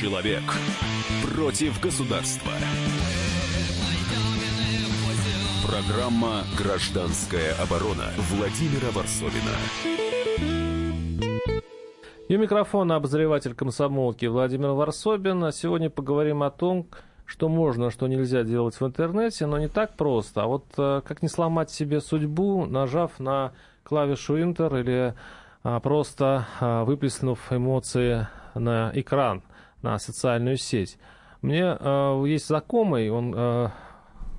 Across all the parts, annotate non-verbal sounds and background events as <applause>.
Человек против государства. Программа «Гражданская оборона» Владимира Варсовина. И у микрофона обозреватель комсомолки Владимир Варсобин. Сегодня поговорим о том, что можно, что нельзя делать в интернете, но не так просто. А вот э, как не сломать себе судьбу, нажав на клавишу Enter или а, просто а, выплеснув эмоции на экран, на социальную сеть. Мне э, есть знакомый, он э,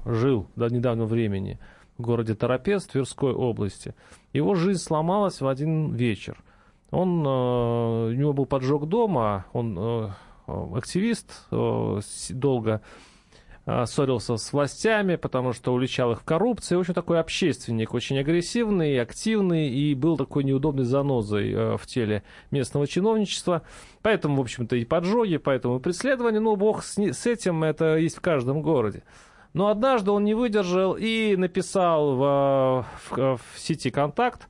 жил до недавнего времени в городе Торопец Тверской области. Его жизнь сломалась в один вечер. Он, э, у него был поджог дома, он э, активист, э, долго ссорился с властями, потому что уличал их в коррупции. Общем, такой общественник, очень агрессивный, активный и был такой неудобной занозой э, в теле местного чиновничества. Поэтому, в общем-то, и поджоги, поэтому и преследования. Ну, бог с, с этим, это есть в каждом городе. Но однажды он не выдержал и написал в, в, в сети «Контакт»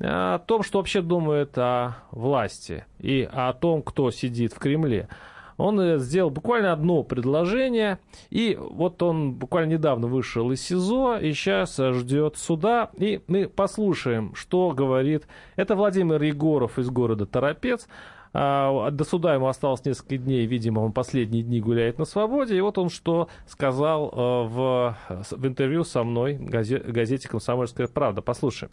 о том, что вообще думает о власти и о том, кто сидит в Кремле он э, сделал буквально одно предложение, и вот он буквально недавно вышел из СИЗО, и сейчас ждет суда, и мы послушаем, что говорит. Это Владимир Егоров из города Торопец, а, до суда ему осталось несколько дней, видимо, он последние дни гуляет на свободе. И вот он что сказал э, в, в интервью со мной газете «Комсомольская правда». Послушаем.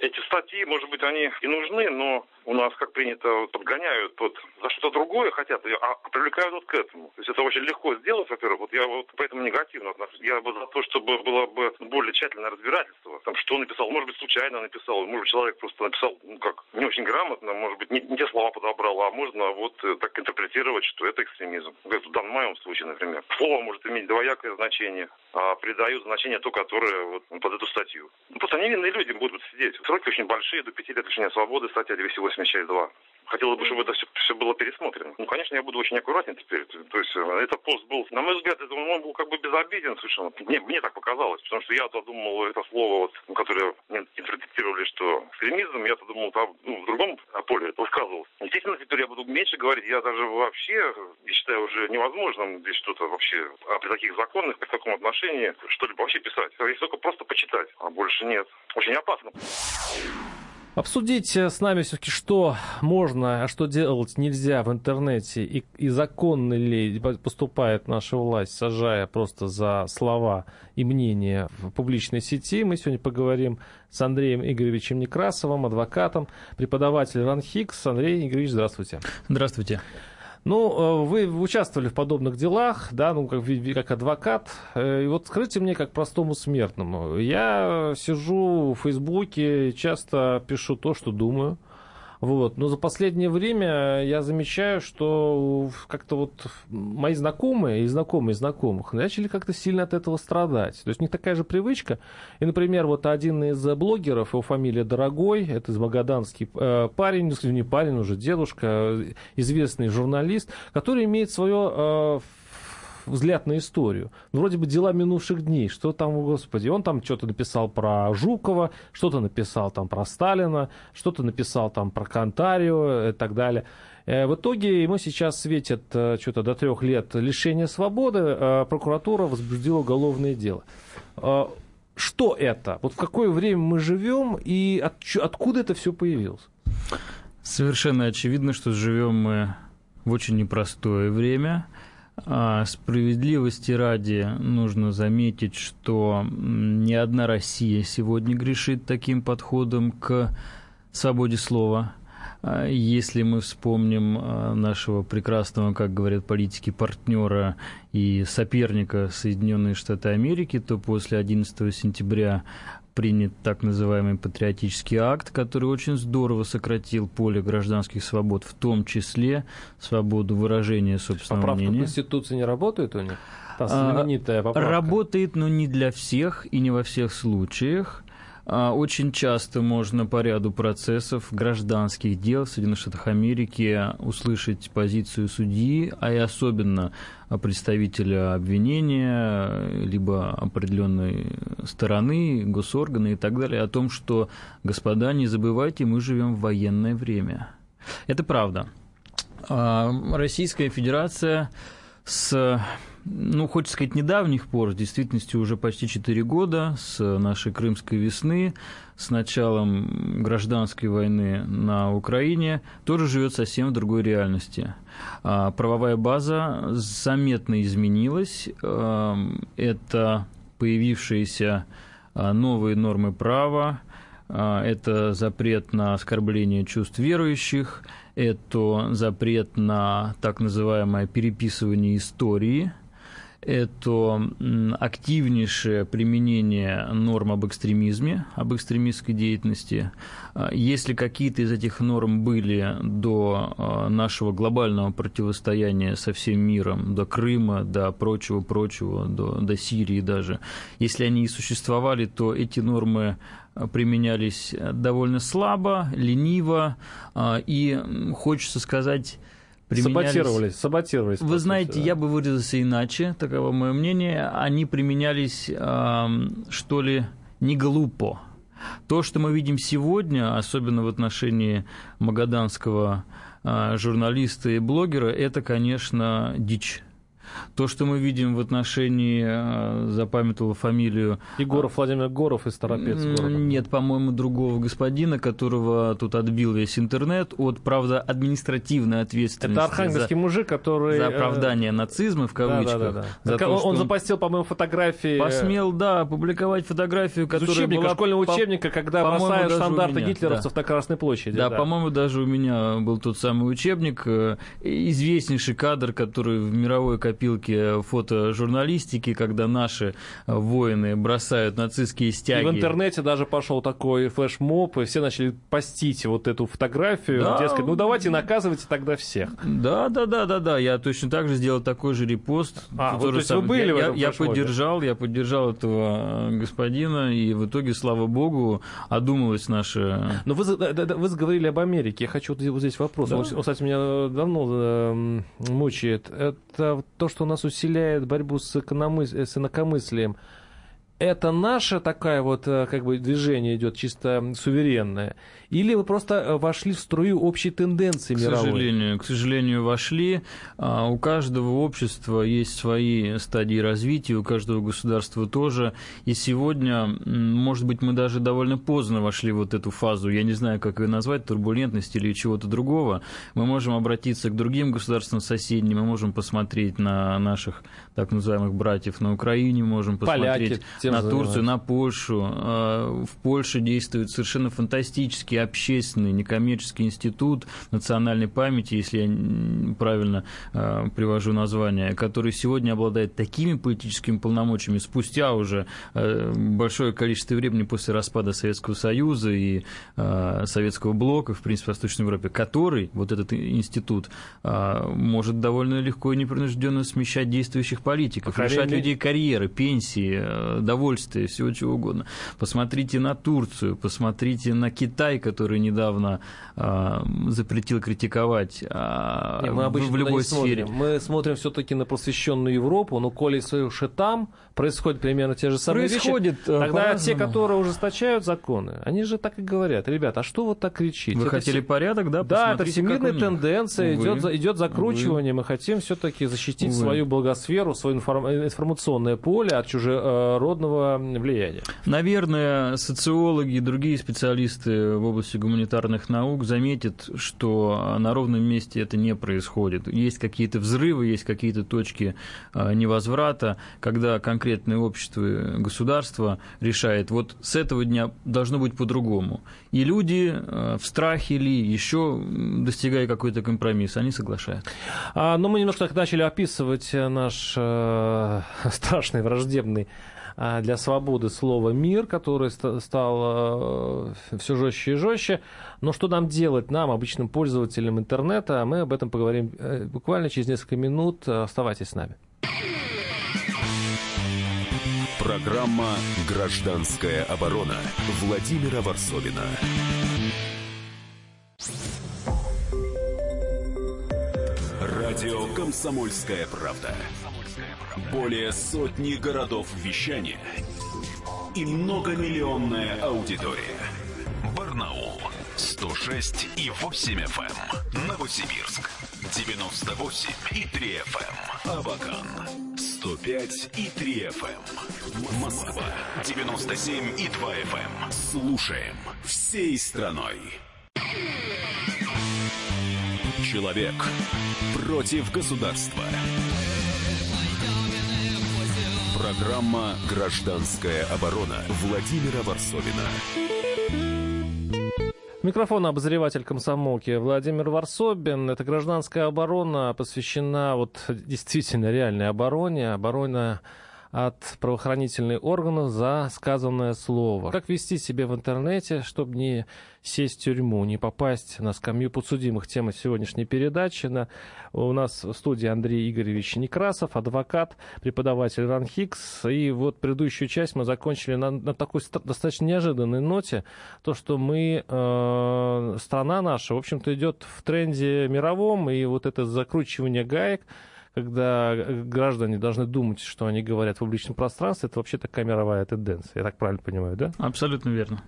Эти статьи, может быть, они и нужны, но у нас, как принято, подгоняют под за что-то другое хотят, а привлекают вот к этому. То есть это очень легко сделать, во-первых. Вот я вот поэтому негативно отношусь. Я бы за то, чтобы было бы более тщательное разбирательство. Там, что написал, может быть, случайно написал, может быть, человек просто написал, ну, как, не очень грамотно, может быть, не, не те слова подобрал, а можно вот э, так интерпретировать, что это экстремизм. В данном моем случае, например. Слово может иметь двоякое значение, а придают значение то, которое вот, под эту статью. Ну, просто невинные люди будут сидеть. Сроки очень большие, до пяти лет лишения свободы, статья 208 8 часть 2. Хотелось бы, чтобы это все, все было пересмотрено. Ну, конечно, я буду очень аккуратен теперь. То есть э, этот пост был, на мой взгляд, это, он был как бы безобиден совершенно. Мне, мне так показалось, потому что я-то думал, это слово, вот, которое мне интерпретировали, что экстремизм, я-то думал, там, ну, в другом поле это высказывалось. Естественно, теперь я буду меньше говорить. Я даже вообще, я считаю, уже невозможным здесь что-то вообще а при таких законах, при таком отношении, что-либо вообще писать. Если только просто почитать, а больше нет. Очень опасно. Обсудить с нами все-таки, что можно, а что делать нельзя в интернете, и, и законно ли поступает наша власть, сажая просто за слова и мнения в публичной сети. Мы сегодня поговорим с Андреем Игоревичем Некрасовым, адвокатом, преподавателем РАНХИКС. Андрей Игоревич, здравствуйте. Здравствуйте. Ну, э, вы участвовали в подобных делах, да, ну, как, как адвокат. Э, и вот скажите мне, как простому смертному, я сижу в Фейсбуке, часто пишу то, что думаю, вот. Но за последнее время я замечаю, что как-то вот мои знакомые и знакомые знакомых начали как-то сильно от этого страдать. То есть у них такая же привычка. И, например, вот один из блогеров, его фамилия Дорогой, это из Магаданский э, парень, ну, не парень, уже дедушка, известный журналист, который имеет свое э, взгляд на историю. Ну, вроде бы дела минувших дней. Что там, господи, он там что-то написал про Жукова, что-то написал там про Сталина, что-то написал там про Кантарио и так далее. Э, в итоге ему сейчас светит э, что-то до трех лет лишения свободы. Э, прокуратура возбудила уголовное дело. Что это? Вот в какое время мы живем и от, откуда это все появилось? Совершенно очевидно, что живем мы в очень непростое время. А справедливости ради нужно заметить, что ни одна Россия сегодня грешит таким подходом к свободе слова. А если мы вспомним а, нашего прекрасного, как говорят политики, партнера и соперника Соединенные Штаты Америки, то после 11 сентября принят так называемый патриотический акт, который очень здорово сократил поле гражданских свобод, в том числе свободу выражения собственного Поправка мнения. Поправка Конституции не работает у них? Та знаменитая поправка. Работает, но не для всех и не во всех случаях. А, очень часто можно по ряду процессов гражданских дел в Соединенных Штатах Америки услышать позицию судьи, а и особенно представителя обвинения, либо определенной стороны, госоргана и так далее, о том, что, господа, не забывайте, мы живем в военное время. Это правда. А, Российская Федерация с ну, хочется сказать, недавних пор, в действительности уже почти 4 года, с нашей крымской весны, с началом гражданской войны на Украине, тоже живет совсем в другой реальности. А, правовая база заметно изменилась. А, это появившиеся новые нормы права, это запрет на оскорбление чувств верующих, это запрет на так называемое переписывание истории – это активнейшее применение норм об экстремизме, об экстремистской деятельности. А, если какие-то из этих норм были до а, нашего глобального противостояния со всем миром, до Крыма, до прочего-прочего, до, до Сирии даже, если они и существовали, то эти нормы а, применялись довольно слабо, лениво, и хочется сказать применялись... Саботировались, саботировались. Вы знаете, да. я бы выразился иначе, таково мое мнение. Они применялись, э, что ли, не глупо. То, что мы видим сегодня, особенно в отношении магаданского э, журналиста и блогера, это, конечно, дичь. То, что мы видим в отношении, э, запамятовал фамилию... Егоров Владимир Горов из Торопец. Нет, по-моему, другого господина, которого тут отбил весь интернет от, правда, административной ответственности. Это архангельский за, мужик, который... За оправдание нацизма, в кавычках. Да, да, да. За то, он, он запостил, по-моему, фотографии... Посмел, да, опубликовать фотографию, которая учебника, была... школьного учебника, когда бросают стандарты гитлеровцев да. на Красной площади. Да, да. по-моему, даже у меня был тот самый учебник, э, известнейший кадр, который в мировой копии копилки фотожурналистики, когда наши воины бросают нацистские стяги. И в интернете даже пошел такой флешмоб, и все начали постить вот эту фотографию, да. дескать, ну давайте наказывайте тогда всех. Да, да, да, да, да, я точно так же сделал такой же репост. А, вот, то есть сам... вы были я, в этом я, я поддержал, я поддержал этого господина, и в итоге, слава богу, одумалась наша... Но вы, вы заговорили об Америке, я хочу вот здесь вопрос, да. он, кстати, меня давно э, мучает. Это то, что у нас усиляет борьбу с, экономы... с инакомыслием, это наше такая вот э, как бы движение идет чисто суверенное, или вы просто э, вошли в струю общей тенденции к мировой? Сожалению, к сожалению, вошли. А, у каждого общества есть свои стадии развития, у каждого государства тоже. И сегодня, может быть, мы даже довольно поздно вошли в вот эту фазу, я не знаю, как ее назвать, турбулентности или чего-то другого. Мы можем обратиться к другим государствам соседним, мы можем посмотреть на наших так называемых братьев на Украине, можем посмотреть Поляки, на Турцию, на Польшу. А, в Польше действует совершенно фантастический общественный некоммерческий институт национальной памяти, если я правильно а, привожу название, который сегодня обладает такими политическими полномочиями спустя уже а, большое количество времени после распада Советского Союза и Советского блока, в принципе, в Восточной Европе, который, вот этот институт, может довольно легко и непринужденно смещать действующих политиков, лишать людей карьеры, пенсии, э, довольствия, всего чего угодно. Посмотрите на Турцию, посмотрите на Китай, который недавно э, запретил критиковать э, Нет, мы в, в любой сфере. Смотрим. Мы смотрим все-таки на просвещенную Европу, но коли уже там происходят примерно те же самые Происходит вещи, тогда те, которые ужесточают законы, они же так и говорят, ребята, а что вот так кричите? Вы это хотели все... порядок, да? Да, это всемирная тенденция, идет, идет закручивание, Увы. мы хотим все-таки защитить Увы. свою благосферу, свое информационное поле от чужеродного влияния. Наверное, социологи и другие специалисты в области гуманитарных наук заметят, что на ровном месте это не происходит. Есть какие-то взрывы, есть какие-то точки а, невозврата, когда конкретное общество и государство решает, вот с этого дня должно быть по-другому. И люди а, в страхе ли, еще достигая какой-то компромисс, они соглашаются. А, ну, мы немножко начали описывать наш э, <laughs> страшный, враждебный а, для свободы слова «мир», который стал э, все жестче и жестче. Но что нам делать, нам, обычным пользователям интернета, мы об этом поговорим э, буквально через несколько минут. Оставайтесь с нами. Программа «Гражданская оборона» Владимира Варсовина. Радио «Комсомольская правда». Более сотни городов вещания и многомиллионная аудитория. Барнаул 106 и 8 FM. Эм. Новосибирск 98 и 3 FM. Абакан 105 и 3 FM. Москва 97 и 2 FM. Слушаем всей страной. Человек против государства. Программа «Гражданская оборона» Владимира Варсовина. Микрофон обозреватель комсомолки Владимир Варсобин. Эта гражданская оборона посвящена вот действительно реальной обороне, обороне от правоохранительных органов за сказанное слово. Как вести себя в интернете, чтобы не сесть в тюрьму, не попасть на скамью подсудимых. Тема сегодняшней передачи. На, у нас в студии Андрей Игоревич Некрасов, адвокат, преподаватель РАНХИКС. И вот предыдущую часть мы закончили на, на такой достаточно неожиданной ноте. То, что мы, э, страна наша, в общем-то, идет в тренде мировом, и вот это закручивание гаек, когда граждане должны думать, что они говорят в публичном пространстве, это вообще такая мировая тенденция. Я так правильно понимаю, да? Абсолютно верно.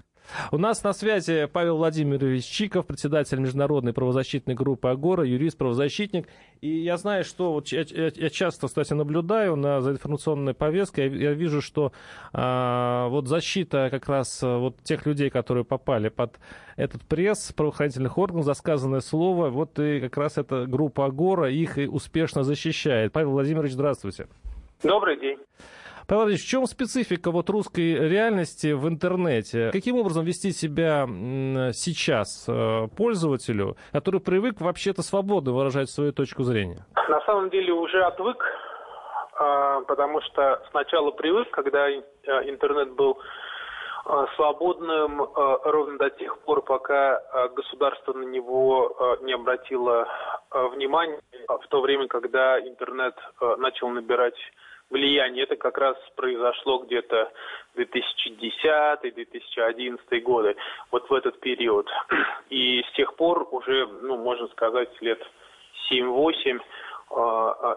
У нас на связи Павел Владимирович Чиков, председатель международной правозащитной группы «Агора», юрист, правозащитник. И я знаю, что вот я, я, я часто, кстати, наблюдаю на за информационной повестке, я, я вижу, что а, вот защита как раз а, вот тех людей, которые попали под этот пресс правоохранительных органов за сказанное слово, вот и как раз эта группа «Агора» их и успешно защищает. Павел Владимирович, здравствуйте. Добрый день. Павел Ильич, в чем специфика вот русской реальности в интернете? Каким образом вести себя сейчас э, пользователю, который привык вообще-то свободно выражать свою точку зрения? На самом деле уже отвык, а, потому что сначала привык, когда э, интернет был э, свободным ровно до тех пор, пока государство на него не обратило внимания, в то время, когда интернет начал набирать влияние. Это как раз произошло где-то 2010-2011 годы, вот в этот период. <clears throat> И с тех пор уже, ну, можно сказать, лет 7-8 э,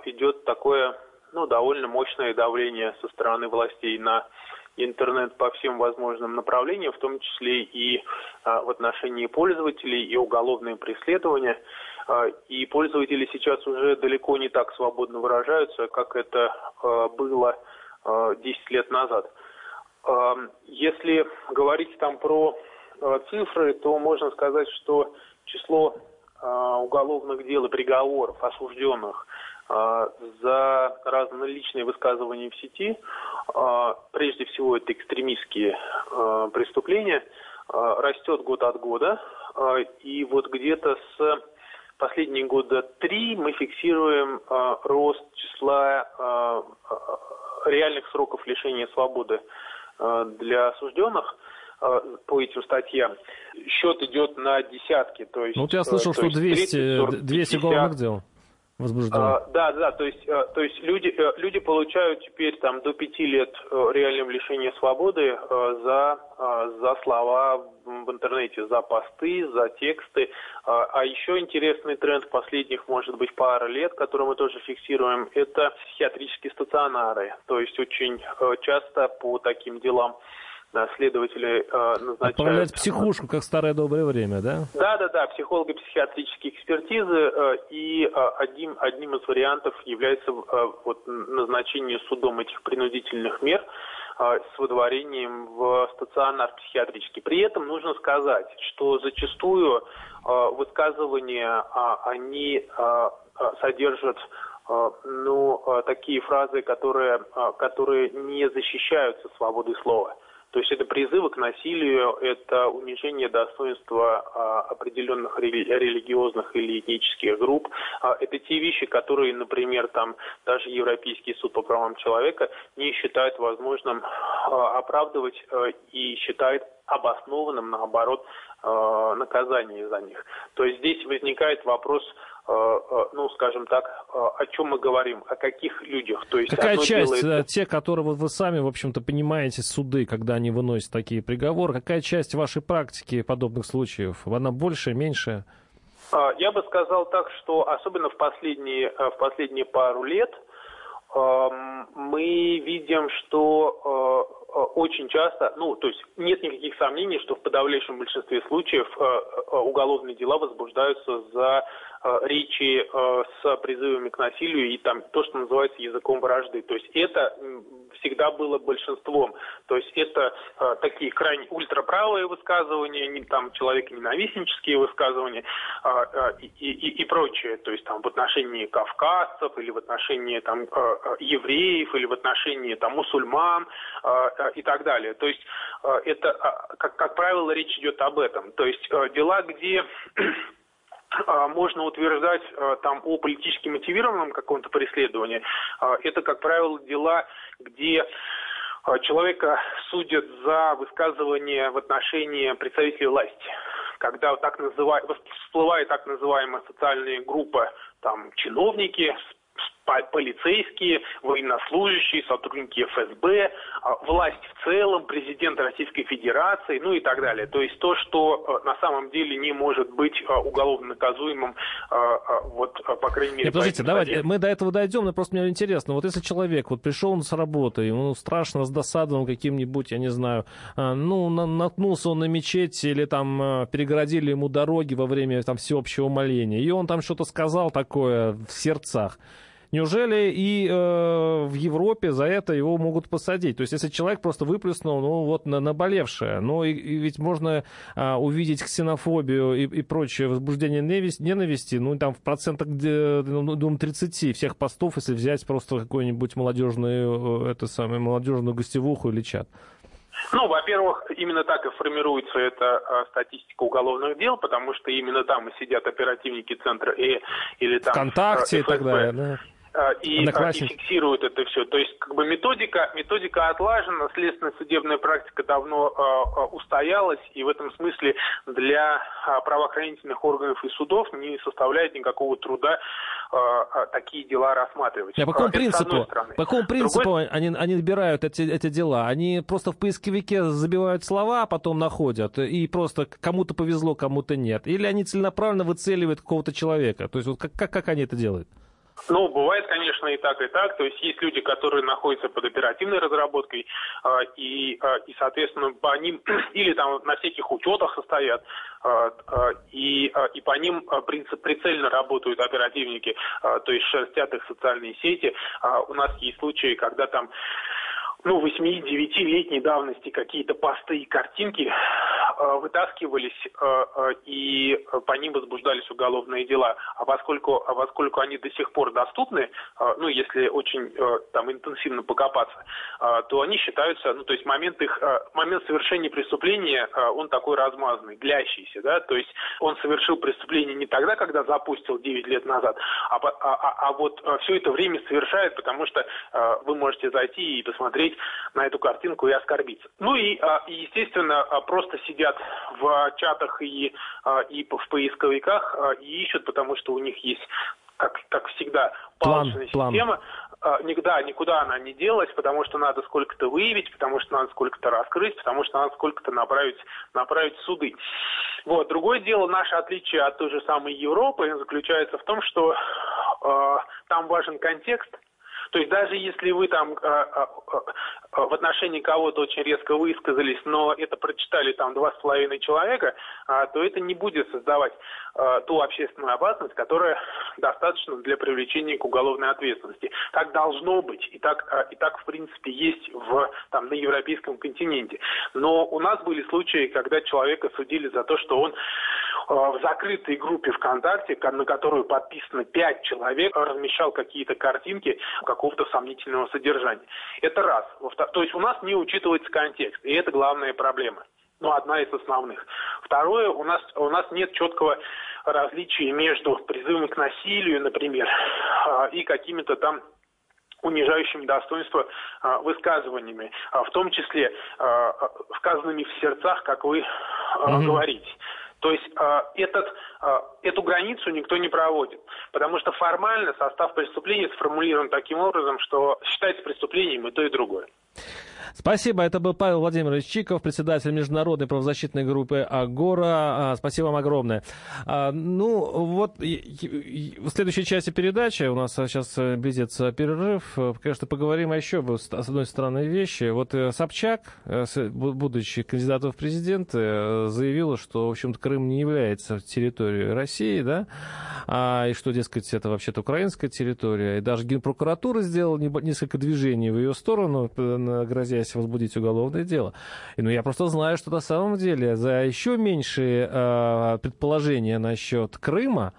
идет такое, ну, довольно мощное давление со стороны властей на интернет по всем возможным направлениям, в том числе и а, в отношении пользователей, и уголовные преследования. А, и пользователи сейчас уже далеко не так свободно выражаются, как это а, было 10 лет назад. Если говорить там про цифры, то можно сказать, что число уголовных дел и приговоров осужденных а, за разноличные высказывания в сети. А, прежде всего, это экстремистские а, преступления. Растет год от года. И вот где-то с последние года три мы фиксируем рост числа реальных сроков лишения свободы для осужденных по этим статьям. Счет идет на десятки. То есть, ну, вот я слышал, что 200, 30, 200 уголовных дел возбужден. А, да, да, то есть, а, то есть люди, э, люди получают теперь там до пяти лет э, реального лишения свободы за, за слова в интернете, за посты, за тексты. А, а еще интересный тренд последних, может быть, пара лет, который мы тоже фиксируем, это психиатрические стационары. То есть очень часто по таким делам следователи э, назначают... Отправлять психушку, как старое доброе время, да? Да, да, да, психолого-психиатрические экспертизы, э, и э, одним, одним из вариантов является э, вот, назначение судом этих принудительных мер э, с выдворением в стационар психиатрический. При этом нужно сказать, что зачастую э, высказывания, э, они э, содержат ну, такие фразы, которые, которые не защищаются свободой слова. То есть это призывы к насилию, это унижение достоинства а, определенных рели- религиозных или этнических групп. А, это те вещи, которые, например, там даже Европейский суд по правам человека не считает возможным а, оправдывать а, и считает обоснованным, наоборот, а, наказание за них. То есть здесь возникает вопрос ну, скажем так, э, о чем мы говорим, о каких людях. То есть Какая часть, делает... те, которые вот вы сами, в общем-то, понимаете суды, когда они выносят такие приговоры, какая часть вашей практики подобных случаев? Она больше, меньше? Я бы сказал так, что особенно в последние, в последние пару лет эм, мы видим, что очень часто, ну, то есть нет никаких сомнений, что в подавляющем большинстве случаев уголовные дела возбуждаются за речи с призывами к насилию и там то, что называется языком вражды. То есть это всегда было большинством. То есть это э, такие крайне ультраправые высказывания, не, там человеконенавистнические высказывания э, э, и, и, и прочее. То есть там в отношении кавказцев или в отношении там э, евреев или в отношении там мусульман э, и так далее. То есть э, это, э, как, как правило, речь идет об этом. То есть э, дела, где можно утверждать там о политически мотивированном каком-то преследовании. Это, как правило, дела, где человека судят за высказывание в отношении представителей власти. Когда так называ... всплывает так называемая социальная группа, там, чиновники, полицейские, военнослужащие, сотрудники ФСБ, а, власть в целом, президент Российской Федерации, ну и так далее. То есть то, что э, на самом деле не может быть э, уголовно наказуемым, э, вот, по крайней мере... Нет, подождите, давайте, мы до этого дойдем, но просто мне интересно, вот если человек вот пришел он с работы, ему страшно с досадом каким-нибудь, я не знаю, ну, наткнулся он на мечеть или там перегородили ему дороги во время там всеобщего моления, и он там что-то сказал такое в сердцах, Неужели и э, в Европе за это его могут посадить? То есть, если человек просто выплеснул, ну, вот, на наболевшее, ну, и, и ведь можно э, увидеть ксенофобию и, и прочее возбуждение ненависти, ну, там, в процентах, ну, думаю, 30 всех постов, если взять просто какую-нибудь молодежную, э, это самое, молодежную гостевуху или чат. Ну, во-первых, именно так и формируется эта а, статистика уголовных дел, потому что именно там и сидят оперативники центра и или там ВКонтакте а, и так далее, да. А, и, и фиксируют это все. То есть как бы методика, методика отлажена, следственная судебная практика давно э, устоялась, и в этом смысле для э, правоохранительных органов и судов не составляет никакого труда э, такие дела рассматривать. А по какому принципу, по какому принципу Другой... они, они набирают эти, эти дела? Они просто в поисковике забивают слова, а потом находят, и просто кому-то повезло, кому-то нет? Или они целенаправленно выцеливают какого-то человека? То есть вот как, как, как они это делают? Ну, бывает, конечно, и так, и так. То есть есть люди, которые находятся под оперативной разработкой, э, и, э, и, соответственно, по ним <clears throat> или там на всяких учетах состоят, э, и, и по ним прицельно работают оперативники, то есть шерстят их социальные сети. У нас есть случаи, когда там ну, 8-9-летней давности какие-то посты и картинки вытаскивались, э, э, и по ним возбуждались уголовные дела. А поскольку, а поскольку они до сих пор доступны, э, ну, если очень э, там интенсивно покопаться, э, то они считаются, ну, то есть момент их, э, момент совершения преступления, э, он такой размазанный, длящийся, да, то есть он совершил преступление не тогда, когда запустил 9 лет назад, а, а, а, а вот э, все это время совершает, потому что э, вы можете зайти и посмотреть на эту картинку и оскорбиться. Ну и, естественно, просто сидят в чатах и, а, и в поисковиках и ищут, потому что у них есть как, как всегда, палочная план, система. План. Никуда, никуда она не делась, потому что надо сколько-то выявить, потому что надо сколько-то раскрыть, потому что надо сколько-то направить, направить в суды. Вот. Другое дело, наше отличие от той же самой Европы заключается в том, что э, там важен контекст, то есть даже если вы там э, э, э, в отношении кого-то очень резко высказались, но это прочитали там два с половиной человека, то это не будет создавать ту общественную опасность, которая достаточно для привлечения к уголовной ответственности. Так должно быть, и так, и так в принципе есть в, там, на европейском континенте. Но у нас были случаи, когда человека судили за то, что он в закрытой группе ВКонтакте, на которую подписано пять человек, размещал какие-то картинки, какого-то сомнительного содержания. Это раз. То есть у нас не учитывается контекст, и это главная проблема. Ну, одна из основных. Второе, у нас, у нас нет четкого различия между призывом к насилию, например, а, и какими-то там унижающими достоинство а, высказываниями, а, в том числе сказанными в сердцах, как вы mm-hmm. говорите. То есть э, этот, э, эту границу никто не проводит, потому что формально состав преступления сформулирован таким образом, что считается преступлением и то, и другое. Спасибо. Это был Павел Владимирович Чиков, председатель международной правозащитной группы «Агора». А, спасибо вам огромное. А, ну, вот в следующей части передачи у нас сейчас близится перерыв. Конечно, поговорим еще с одной стороны вещи. Вот э, Собчак, э, будучи кандидатом в президенты, э, заявила, что, в общем-то, Крым не является территорией России, да, а, и что, дескать, это вообще-то украинская территория. И даже Генпрокуратура сделала несколько движений в ее сторону, грозясь возбудить уголовное дело. И, ну, я просто знаю, что на самом деле за еще меньшие э, предположения насчет Крыма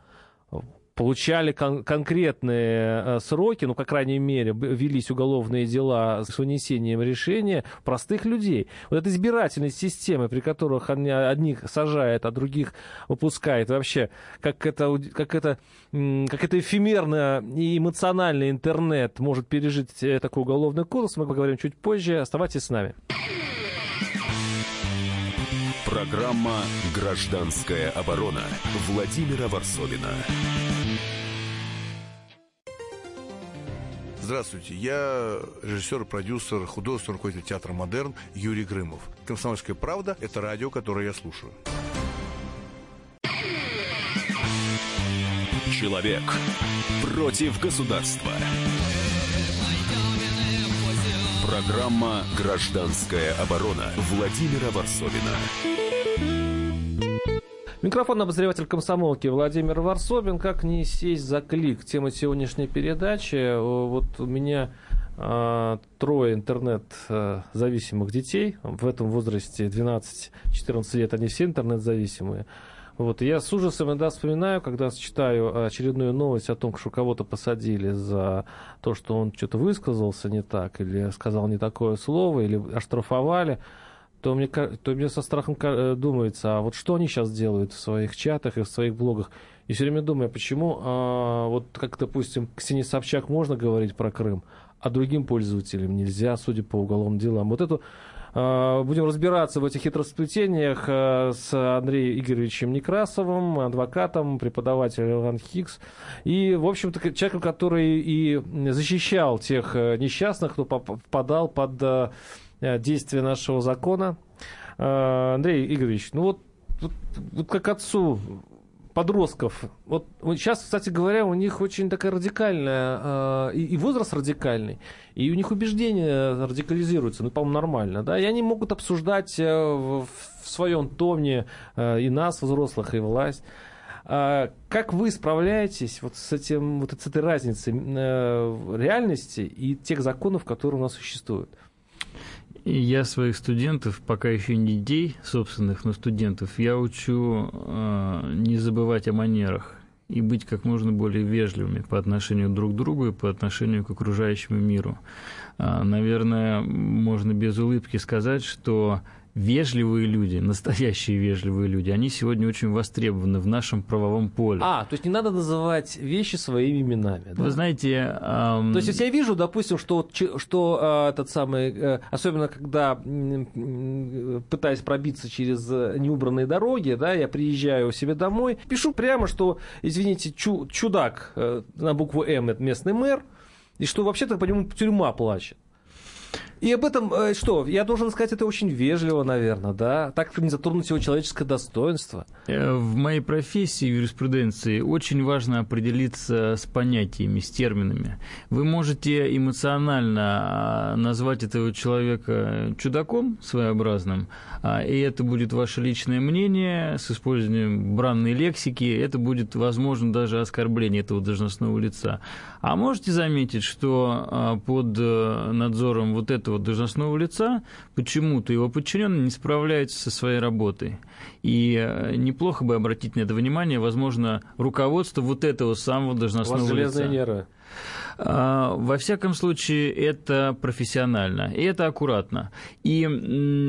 получали кон- конкретные э, сроки, ну, по крайней мере, велись уголовные дела с вынесением решения простых людей. Вот эта избирательность системы, при которых они, одних сажает, а других выпускает, вообще, как это, как это, как это эфемерно и эмоционально интернет может пережить э, такой уголовный кодекс, мы поговорим чуть позже. Оставайтесь с нами. Программа «Гражданская оборона» Владимира Варсовина. Здравствуйте, я режиссер, продюсер, художественный руководитель театра «Модерн» Юрий Грымов. «Комсомольская правда» — это радио, которое я слушаю. Человек против государства. Программа «Гражданская оборона» Владимира Варсовина. Микрофон обозреватель комсомолки Владимир Варсобин. Как не сесть за клик? Тема сегодняшней передачи. Вот у меня э, трое интернет-зависимых детей. В этом возрасте 12-14 лет они все интернет-зависимые. Вот, я с ужасом иногда вспоминаю, когда читаю очередную новость о том, что кого-то посадили за то, что он что-то высказался не так, или сказал не такое слово, или оштрафовали то мне, то мне со страхом э, думается, а вот что они сейчас делают в своих чатах и в своих блогах. И все время думаю, почему, а, вот как, допустим, Ксении Собчак можно говорить про Крым, а другим пользователям нельзя, судя по уголовным делам. Вот эту а, Будем разбираться в этих хитросплетениях а, с Андреем Игоревичем Некрасовым, адвокатом, преподавателем Иван Хикс. И, в общем-то, человеком, который и защищал тех э, несчастных, кто попадал под э, Э, действия нашего закона. Э, Андрей Игоревич, ну вот, вот, вот как отцу подростков. Вот, сейчас, кстати говоря, у них очень такая радикальная, э, и, и возраст радикальный, и у них убеждения радикализируются, ну, по-моему, нормально, да, и они могут обсуждать э, в, в своем тоне э, и нас, взрослых, и власть. Э, как вы справляетесь вот с, этим, вот с этой разницей э, реальности и тех законов, которые у нас существуют? Я своих студентов, пока еще не детей собственных, но студентов, я учу э, не забывать о манерах и быть как можно более вежливыми по отношению друг к другу и по отношению к окружающему миру. Э, наверное, можно без улыбки сказать, что вежливые люди, настоящие вежливые люди, они сегодня очень востребованы в нашем правовом поле. А, то есть не надо называть вещи своими именами. Да? Вы знаете... Эм... То есть если я вижу, допустим, что, что э, этот самый, э, особенно когда э, пытаюсь пробиться через неубранные дороги, да, я приезжаю себе домой, пишу прямо, что, извините, чу, чудак э, на букву М, это местный мэр, и что вообще-то по нему тюрьма плачет. И об этом э, что? Я должен сказать это очень вежливо, наверное, да? Так не затронуть его человеческое достоинство. Э, в моей профессии юриспруденции очень важно определиться с понятиями, с терминами. Вы можете эмоционально а, назвать этого человека чудаком своеобразным, а, и это будет ваше личное мнение с использованием бранной лексики, это будет, возможно, даже оскорбление этого должностного лица. А можете заметить, что а, под э, надзором вот этого должностного лица почему-то его подчиненные не справляются со своей работой. И э, неплохо бы обратить на это внимание, возможно, руководство вот этого самого должностного лица. Нервы. А, во всяком случае, это профессионально, и это аккуратно. И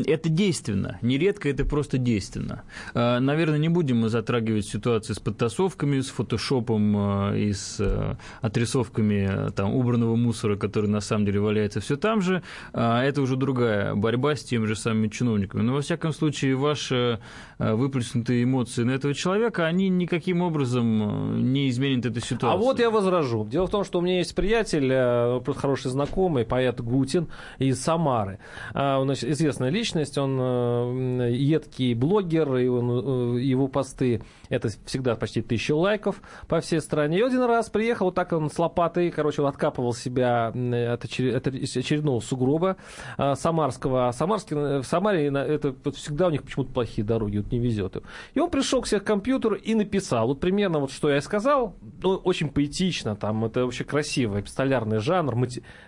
это действенно. Нередко это просто действенно. А, наверное, не будем мы затрагивать ситуацию с подтасовками, с фотошопом а, и с отрисовками там, убранного мусора, который на самом деле валяется все там же. Это уже другая борьба с теми же самыми чиновниками. Но, во всяком случае, ваши выплеснутые эмоции на этого человека, они никаким образом не изменят эту ситуацию. А вот я возражу. Дело в том, что у меня есть есть приятель, просто хороший знакомый, поэт Гутин из Самары. Он известная личность, он едкий блогер, и он, его посты это всегда почти тысяча лайков по всей стране. И один раз приехал, вот так он с лопатой, короче, откапывал себя от очередного сугроба Самарского. Самарский, в Самаре это всегда у них почему-то плохие дороги, вот не везет им. И он пришел к себе к компьютеру и написал, вот примерно вот что я сказал, ну, очень поэтично, там, это вообще красиво, эпистолярный жанр,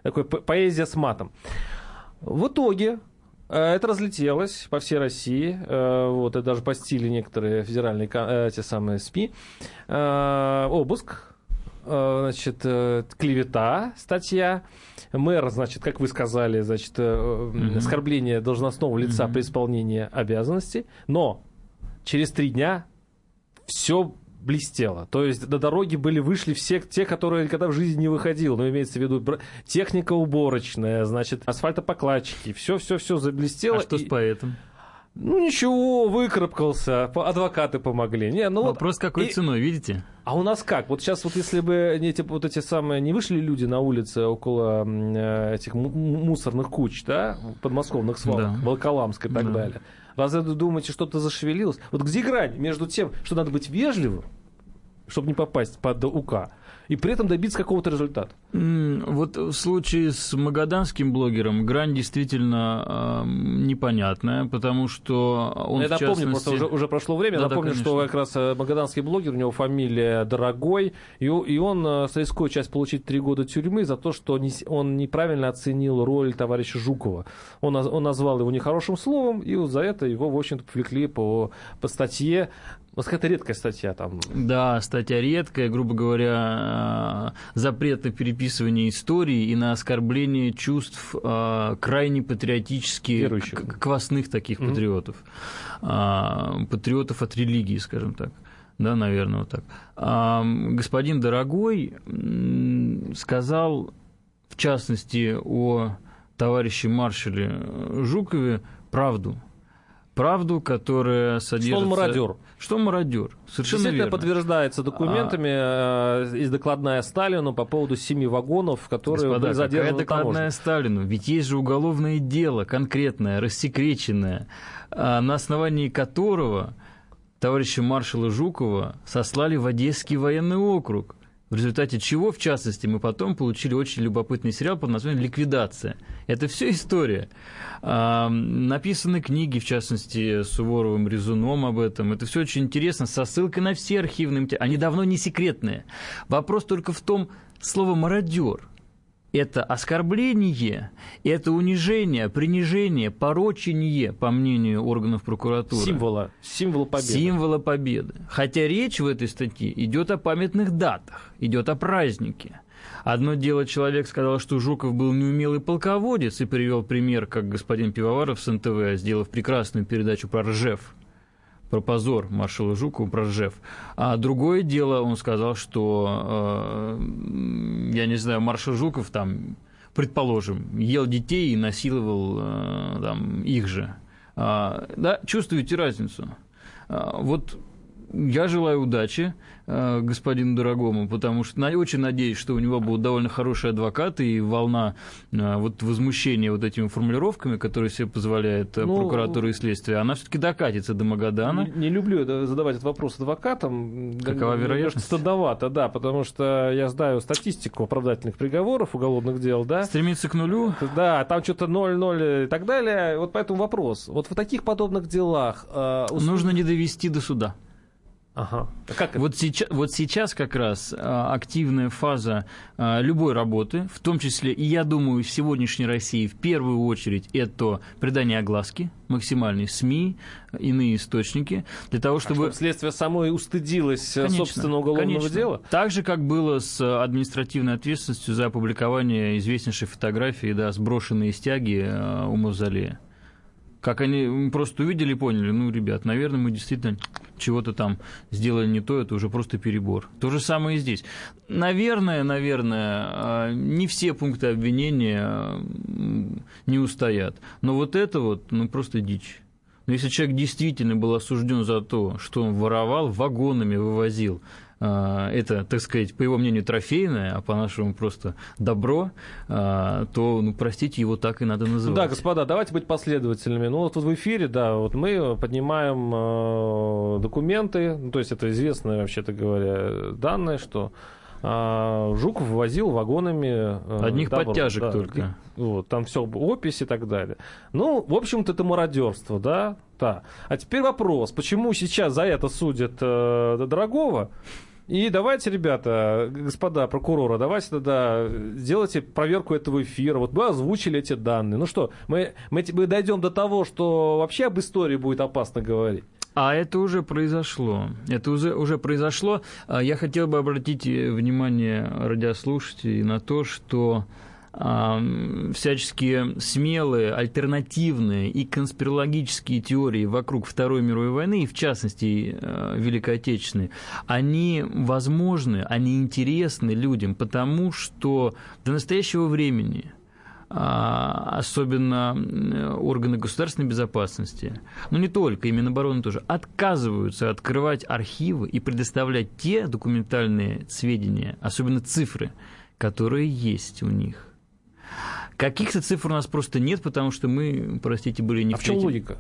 такой поэзия с матом. В итоге э, это разлетелось по всей России, э, вот, и даже постили некоторые федеральные э, эти самые СМИ. Обыск, значит, клевета, статья. Мэр, значит, как вы сказали, значит, mm-hmm. оскорбление должностного лица mm-hmm. при исполнении обязанностей. Но через три дня все блестело. То есть до дороги были вышли все те, которые никогда в жизни не выходил. Ну, имеется в виду техника уборочная, значит, асфальтопокладчики. Все-все-все заблестело. А что и... с поэтом? Ну ничего, выкарабкался, адвокаты помогли. Не, ну Вопрос, вот, какой и... ценой, видите? А у нас как? Вот сейчас вот если бы эти, вот эти самые, не вышли люди на улице около э, этих мусорных куч, да, подмосковных свалок, да. Волоколамской и так да. далее, Разве вы думаете, что-то зашевелилось? Вот где грань между тем, что надо быть вежливым, чтобы не попасть под УК, и при этом добиться какого-то результата. Вот в случае с магаданским блогером грань действительно э, непонятная, потому что он, Я напомню, частности... просто уже, уже прошло время, да, напомню, да, что как раз э, магаданский блогер, у него фамилия Дорогой, и, и он э, рискует часть получить три года тюрьмы за то, что не, он неправильно оценил роль товарища Жукова. Он, он назвал его нехорошим словом, и за это его, в общем-то, повлекли по, по статье вот какая-то редкая статья там. Да, статья редкая, грубо говоря, э, запрет на переписывание истории и на оскорбление чувств э, крайне патриотических, квасных таких mm-hmm. патриотов. Э, патриотов от религии, скажем так. Да, наверное, вот так. Господин Дорогой сказал, в частности, о товарище маршале Жукове правду – правду, которая содержит... Что он мародер. Что он мародер. Совершенно верно. подтверждается документами а... из докладная Сталину по поводу семи вагонов, которые Господа, были задержаны какая докладная Сталину? Ведь есть же уголовное дело конкретное, рассекреченное, а, на основании которого товарища маршала Жукова сослали в Одесский военный округ в результате чего, в частности, мы потом получили очень любопытный сериал под названием «Ликвидация». Это все история. А, написаны книги, в частности, Суворовым, Резуном об этом. Это все очень интересно, со ссылкой на все архивные материалы. Они давно не секретные. Вопрос только в том, слово «мародер» это оскорбление, это унижение, принижение, порочение, по мнению органов прокуратуры. Символа, символа победы. Символа победы. Хотя речь в этой статье идет о памятных датах, идет о празднике. Одно дело, человек сказал, что Жуков был неумелый полководец и привел пример, как господин Пивоваров с НТВ, сделав прекрасную передачу про Ржев про позор маршала Жукова, про Ржев. А другое дело, он сказал, что, э, я не знаю, маршал Жуков там, предположим, ел детей и насиловал э, там, их же. А, да, чувствуете разницу? А, вот я желаю удачи э, господину Дорогому, потому что очень надеюсь, что у него будут довольно хорошие адвокаты, и волна э, вот возмущения вот этими формулировками, которые себе позволяет э, ну, прокуратура и следствие, она все таки докатится до Магадана. Не, не люблю задавать этот вопрос адвокатам. Какова вероятность? Стадовато, да, потому что я знаю статистику оправдательных приговоров, уголовных дел, да. Стремится к нулю? Да, там что-то 0-0 и так далее. Вот поэтому вопрос. Вот в таких подобных делах... Э, Нужно не довести до суда. Ага. А как вот, сейчас, вот сейчас как раз а, активная фаза а, любой работы, в том числе, и я думаю, в сегодняшней России в первую очередь это придание огласки максимальной СМИ, иные источники, для того, чтобы... А чтобы следствие само и устыдилось конечно, собственного уголовного конечно. дела? Так же, как было с административной ответственностью за опубликование известнейшей фотографии, да, сброшенные стяги у мавзолея как они просто увидели и поняли, ну, ребят, наверное, мы действительно чего-то там сделали не то, это уже просто перебор. То же самое и здесь. Наверное, наверное, а, не все пункты обвинения не устоят. Но вот это вот, ну, просто дичь. Но если человек действительно был осужден за то, что он воровал, вагонами вывозил это, так сказать, по его мнению, трофейное, а по-нашему просто добро, а, то, ну, простите, его так и надо называть. Да, господа, давайте быть последовательными. Ну, вот в эфире, да, вот мы поднимаем э, документы, ну, то есть это известные, вообще-то говоря, данные, что Жуков возил вагонами... Одних добро, подтяжек да, только. Вот, там все опись и так далее. Ну, в общем-то, это мародерство, да? Да. А теперь вопрос, почему сейчас за это судят э, Дорогого, и давайте, ребята, господа прокурора, давайте тогда сделайте проверку этого эфира. Вот мы озвучили эти данные. Ну что, мы, мы, мы дойдем до того, что вообще об истории будет опасно говорить. А это уже произошло. Это уже, уже произошло. А я хотел бы обратить внимание радиослушателей на то, что всяческие смелые, альтернативные и конспирологические теории вокруг Второй мировой войны, и в частности э, Великой Отечественной, они возможны, они интересны людям, потому что до настоящего времени а, особенно органы государственной безопасности, но не только, и Минобороны тоже, отказываются открывать архивы и предоставлять те документальные сведения, особенно цифры, которые есть у них. Каких-то цифр у нас просто нет, потому что мы, простите, были не а в чем логика?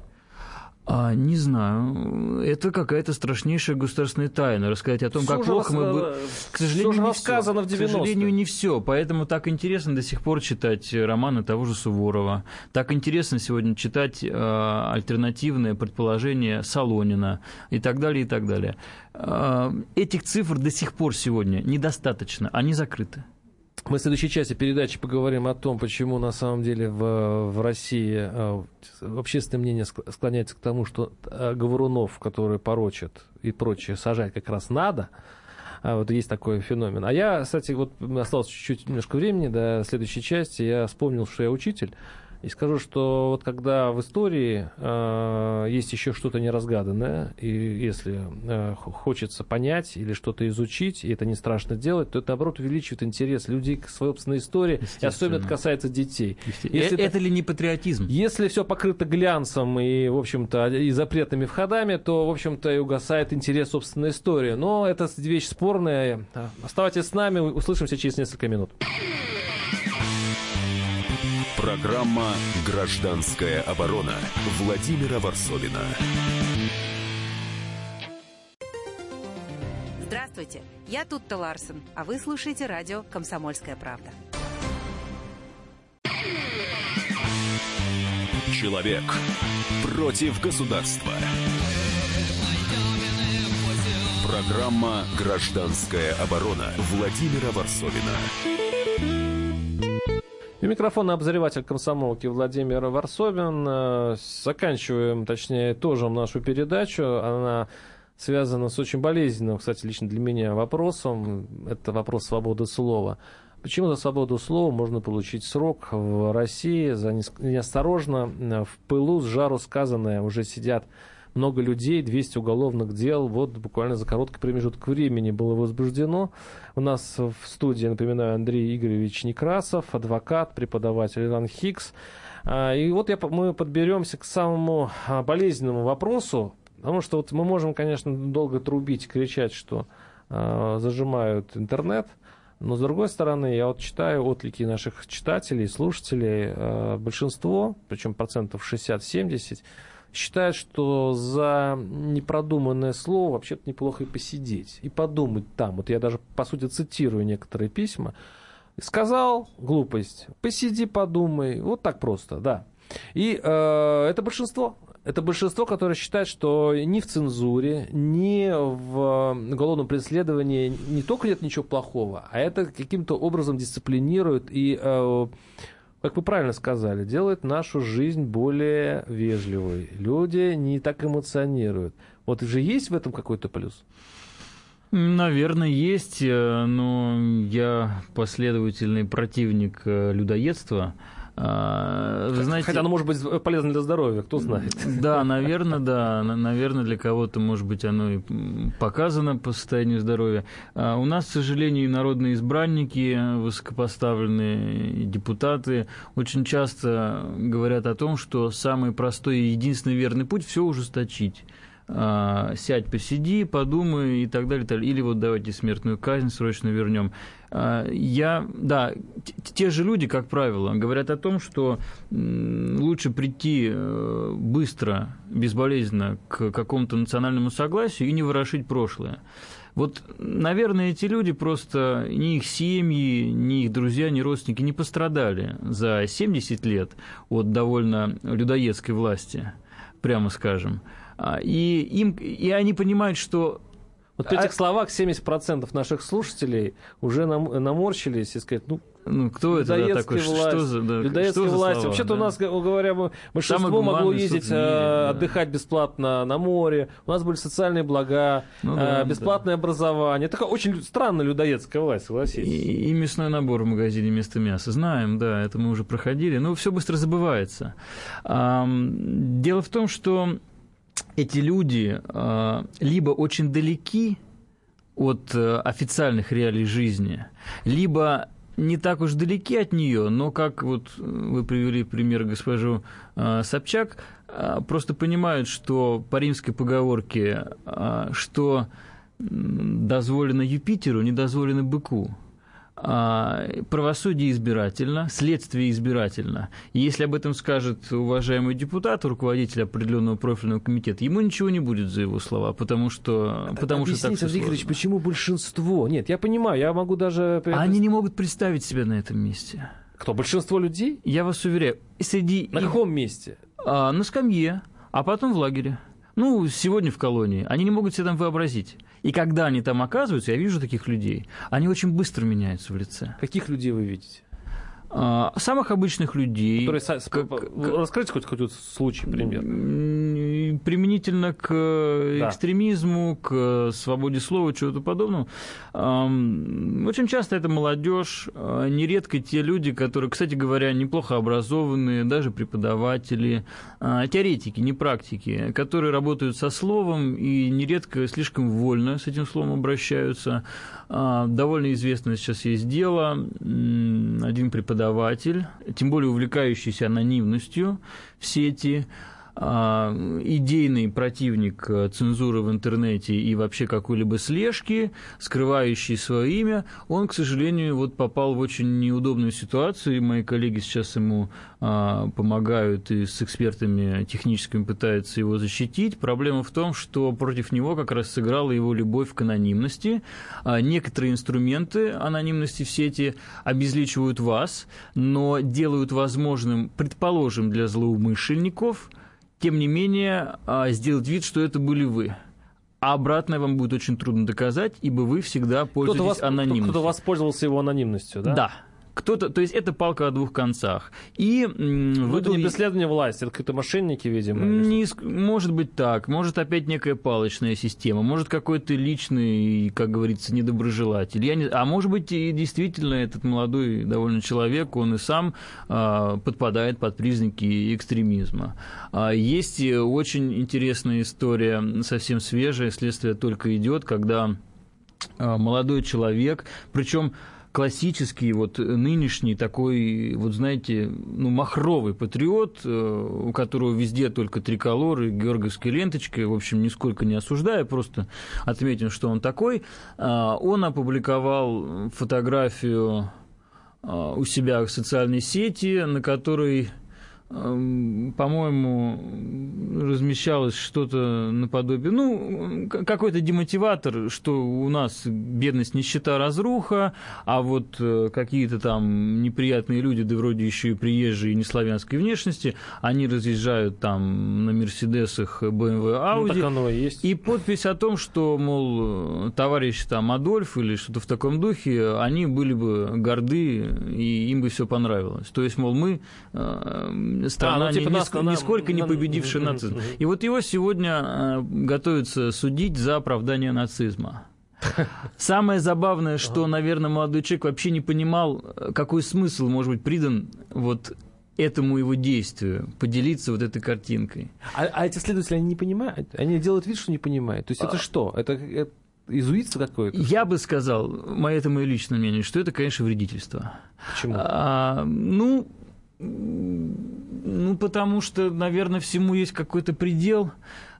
А, не знаю. Это какая-то страшнейшая государственная тайна. Рассказать о том, все как плохо мы были. К сожалению, не рассказано все. в 90 К сожалению, не все. Поэтому так интересно до сих пор читать романы того же Суворова. Так интересно сегодня читать э, альтернативное предположение Солонина и так далее, и так далее. Э, этих цифр до сих пор сегодня недостаточно. Они закрыты. Мы в следующей части передачи поговорим о том, почему на самом деле в, в России э, общественное мнение склоняется к тому, что э, говорунов, которые порочат и прочее, сажать как раз надо. А вот есть такой феномен. А я, кстати, вот осталось чуть-чуть немножко времени до следующей части. Я вспомнил, что я учитель. И скажу, что вот когда в истории э, есть еще что-то неразгаданное, и если э, хочется понять или что-то изучить, и это не страшно делать, то это, наоборот, увеличивает интерес людей к своей собственной истории, и особенно это касается детей. Если это, это ли не патриотизм? Если все покрыто глянцем и, в общем-то, и запретными входами, то, в общем-то, и угасает интерес собственной истории. Но это вещь спорная. Оставайтесь с нами, услышимся через несколько минут. Программа «Гражданская оборона» Владимира Варсовина. Здравствуйте, я Тутта Ларсен, а вы слушаете радио «Комсомольская правда». Человек против государства. Программа «Гражданская оборона» Владимира Варсовина. И микрофон обозреватель комсомолки Владимир Варсобин. Э, заканчиваем, точнее, тоже нашу передачу. Она связана с очень болезненным, кстати, лично для меня вопросом. Это вопрос свободы слова. Почему за свободу слова можно получить срок в России за неосторожно, э, в пылу, с жару сказанное уже сидят много людей, 200 уголовных дел, вот буквально за короткий промежуток времени было возбуждено. У нас в студии, напоминаю, Андрей Игоревич Некрасов, адвокат, преподаватель Иван Хикс. А, и вот я, мы подберемся к самому а, болезненному вопросу, потому что вот мы можем, конечно, долго трубить, кричать, что э, зажимают интернет, но, с другой стороны, я вот читаю отклики наших читателей, слушателей, большинство, причем процентов 60-70, считают, что за непродуманное слово вообще-то неплохо и посидеть, и подумать там. Вот я даже, по сути, цитирую некоторые письма. Сказал глупость, посиди, подумай. Вот так просто, да. И э, это большинство. Это большинство, которое считает, что ни в цензуре, ни в уголовном преследовании не только нет ничего плохого, а это каким-то образом дисциплинирует и э, как вы правильно сказали, делает нашу жизнь более вежливой. Люди не так эмоционируют. Вот же есть в этом какой-то плюс? Наверное, есть, э, но я последовательный противник э, людоедства. А, вы знаете, Хотя оно может быть полезно для здоровья, кто знает. Да, наверное, да. Наверное, для кого-то, может быть, оно и показано по состоянию здоровья. А у нас, к сожалению, народные избранники, высокопоставленные депутаты очень часто говорят о том, что самый простой и единственный верный путь – все ужесточить а, сядь, посиди, подумай и так далее, и так далее. Или вот давайте смертную казнь срочно вернем. А, я, да, те же люди, как правило, говорят о том, что лучше прийти э, быстро, безболезненно к какому-то национальному согласию и не ворошить прошлое. Вот, наверное, эти люди просто, ни их семьи, ни их друзья, ни родственники не пострадали за 70 лет от довольно людоедской власти, прямо скажем. А, и, им, и они понимают, что вот в этих а... словах 70% наших слушателей уже нам, наморщились и сказать, ну, ну, кто это да, такой? Власть, что за, да, людоедская что власть. Вообще-то да. у нас, говоря, большинство могло ездить мире, э, отдыхать да. бесплатно на море. У нас были социальные блага, ну, да, э, бесплатное да. образование. Это очень странная людоедская власть, согласитесь. И, и мясной набор в магазине вместо мяса. Знаем, да, это мы уже проходили. Но все быстро забывается. Дело в том, что эти люди э, либо очень далеки от э, официальных реалий жизни, либо не так уж далеки от нее, но как вот вы привели пример госпожу э, Собчак, просто понимают, что по римской поговорке, что дозволено Юпитеру, не дозволено быку. А, правосудие избирательно, следствие избирательно. И если об этом скажет уважаемый депутат, руководитель определенного профильного комитета, ему ничего не будет за его слова, потому что, потому Объясните, что так Андрей Игоревич, почему большинство? Нет, я понимаю, я могу даже... Они не могут представить себя на этом месте. Кто, большинство людей? Я вас уверяю, среди... На каком месте? А, на скамье, а потом в лагере. Ну, сегодня в колонии. Они не могут себе там вообразить. И когда они там оказываются, я вижу таких людей, они очень быстро меняются в лице. Каких людей вы видите? А, самых обычных людей. Которые, как, Раскройте хоть какой-то случай, пример. Применительно к да. экстремизму, к свободе слова, чего-то подобного. Очень часто это молодежь, а, нередко те люди, которые, кстати говоря, неплохо образованные, даже преподаватели, а, теоретики, не практики, которые работают со словом и нередко слишком вольно с этим словом обращаются. Довольно известное сейчас есть дело. Один преподаватель тем более увлекающийся анонимностью в сети, а, идейный противник э, цензуры в интернете и вообще какой-либо слежки, скрывающий свое имя, он, к сожалению, вот попал в очень неудобную ситуацию, и мои коллеги сейчас ему а, помогают и с экспертами техническими пытаются его защитить. Проблема в том, что против него как раз сыграла его любовь к анонимности. А, некоторые инструменты анонимности в сети обезличивают вас, но делают возможным, предположим, для злоумышленников – тем не менее, а, сделать вид, что это были вы. А обратное вам будет очень трудно доказать, ибо вы всегда пользуетесь кто анонимностью. Кто-то воспользовался его анонимностью, да? Да, кто-то, то есть это палка о двух концах. И ну, в это не преследование власти, это какие-то мошенники, видимо. Не, может быть так, может опять некая палочная система, может какой-то личный, как говорится, недоброжелатель. Я не, а может быть и действительно этот молодой довольно человек, он и сам а, подпадает под признаки экстремизма. А, есть очень интересная история, совсем свежая, следствие только идет, когда а, молодой человек, причем классический, вот нынешний такой, вот знаете, ну, махровый патриот, э, у которого везде только триколоры, георгиевская ленточка, в общем, нисколько не осуждая, просто отметим, что он такой, а, он опубликовал фотографию а, у себя в социальной сети, на которой по-моему, размещалось что-то наподобие, ну, какой-то демотиватор, что у нас бедность, нищета, разруха, а вот э, какие-то там неприятные люди, да вроде еще и приезжие неславянской внешности, они разъезжают там на Мерседесах, BMW, Audi. Ну, так оно и есть. И подпись о том, что, мол, товарищ там Адольф или что-то в таком духе, они были бы горды, и им бы все понравилось. То есть, мол, мы э, страна, а, ну, типа ни, нас, нисколько не победившая нацизм. И вот его сегодня э, готовятся судить за оправдание нацизма. <laughs> Самое забавное, что, наверное, молодой человек вообще не понимал, какой смысл может быть придан вот этому его действию, поделиться вот этой картинкой. А, а эти следователи, они не понимают? Они делают вид, что не понимают? То есть это а... что? Это, это изуитство какое-то? Я бы сказал, мое, это мое личное мнение, что это, конечно, вредительство. Почему? А, ну, Ну, потому что, наверное, всему есть какой-то предел,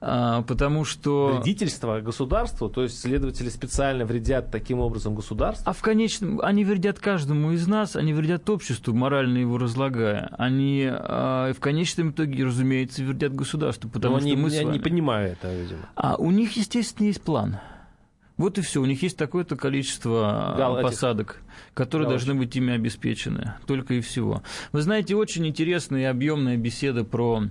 а, потому что... Вредительство государству, то есть следователи специально вредят таким образом государству? А в конечном... Они вредят каждому из нас, они вредят обществу, морально его разлагая. Они а, в конечном итоге, разумеется, вредят государству, потому Но что они, мы с вами... не понимаю это, видимо. А у них, естественно, есть план. Вот и все. У них есть такое-то количество Гал- этих- посадок, которые галочек. должны быть ими обеспечены. Только и всего. Вы знаете, очень интересная и объемная беседа про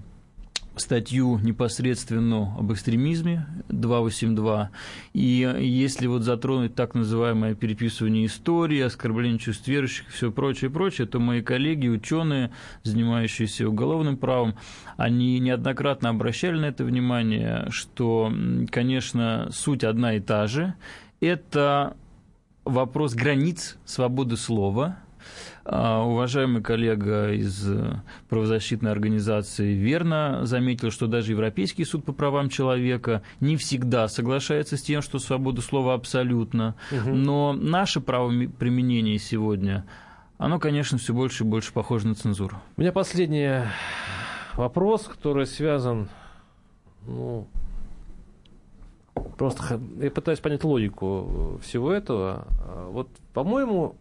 статью непосредственно об экстремизме 282. И если вот затронуть так называемое переписывание истории, оскорбление чувств верующих и все прочее, прочее, то мои коллеги, ученые, занимающиеся уголовным правом, они неоднократно обращали на это внимание, что, конечно, суть одна и та же. Это вопрос границ свободы слова, Уважаемый коллега из э, правозащитной организации верно заметил, что даже Европейский суд по правам человека не всегда соглашается с тем, что свобода слова абсолютно. Но наше правоприменение сегодня, оно, конечно, все больше и больше похоже на цензуру. У меня последний вопрос, который связан, ну, просто я пытаюсь понять логику всего этого. А, Вот, по-моему,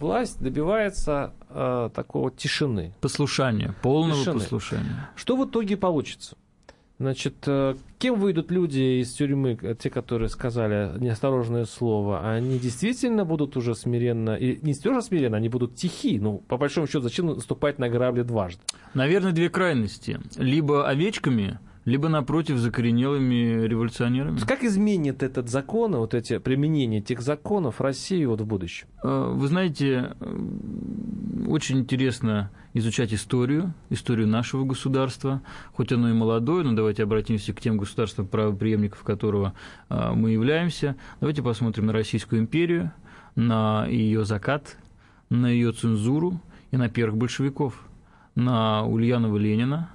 власть добивается э, такого тишины. Послушание, полного Тишины. послушания. Что в итоге получится? Значит, э, кем выйдут люди из тюрьмы, э, те, которые сказали неосторожное слово? Они действительно будут уже смиренно, и не тоже смиренно, они будут тихи. Ну, по большому счету, зачем наступать на грабли дважды? Наверное, две крайности. Либо овечками, либо, напротив, закоренелыми революционерами. Как изменит этот закон, вот эти применение этих законов России вот в будущем? Э, Вы знаете, очень интересно изучать историю, историю нашего государства, хоть оно и молодое, но давайте обратимся к тем государствам, правоприемников которого э, мы являемся. Давайте посмотрим на Российскую империю, на ее закат, на ее цензуру и на первых большевиков, на Ульянова Ленина,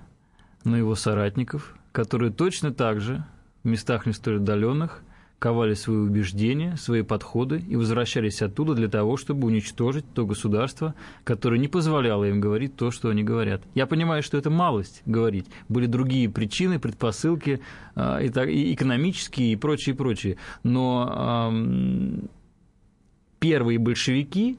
на его соратников, которые точно так же в местах не столь отдаленных ковали свои убеждения, свои подходы и возвращались оттуда для того, чтобы уничтожить то государство, которое не позволяло им говорить то, что они говорят. Я понимаю, что это малость говорить. Были другие причины, предпосылки, а, и, так- и экономические, и прочее, и прочее. Но ам, первые большевики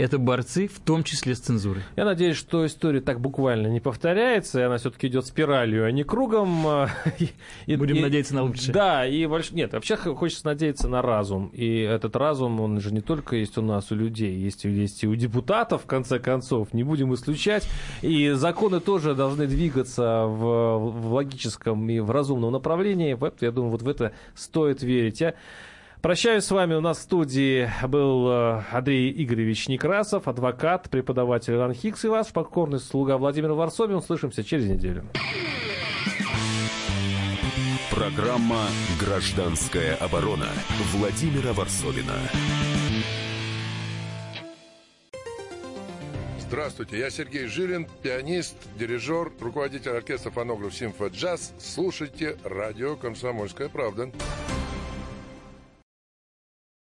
это борцы, в том числе с цензурой. Я надеюсь, что история так буквально не повторяется, и она все-таки идет спиралью, а не кругом. а, <laughs> и- Будем и- надеяться на лучшее. Да, и больш- нет, вообще хочется надеяться на разум. И этот разум, он же не только есть у нас, у людей, есть, есть и у депутатов, в конце концов, не будем исключать. И законы тоже должны двигаться в, в логическом и в разумном направлении. Я думаю, вот в это стоит верить. Я Прощаюсь с вами. У нас в студии был э, Андрей Игоревич Некрасов, адвокат, преподаватель РАНХИКС и ваш покорный слуга Владимир Варсобин. Услышимся через неделю. Программа «Гражданская оборона» Владимира Варсовина. Здравствуйте, я Сергей Жилин, пианист, дирижер, руководитель оркестра фонограф «Симфа Джаз». Слушайте радио «Комсомольская правда».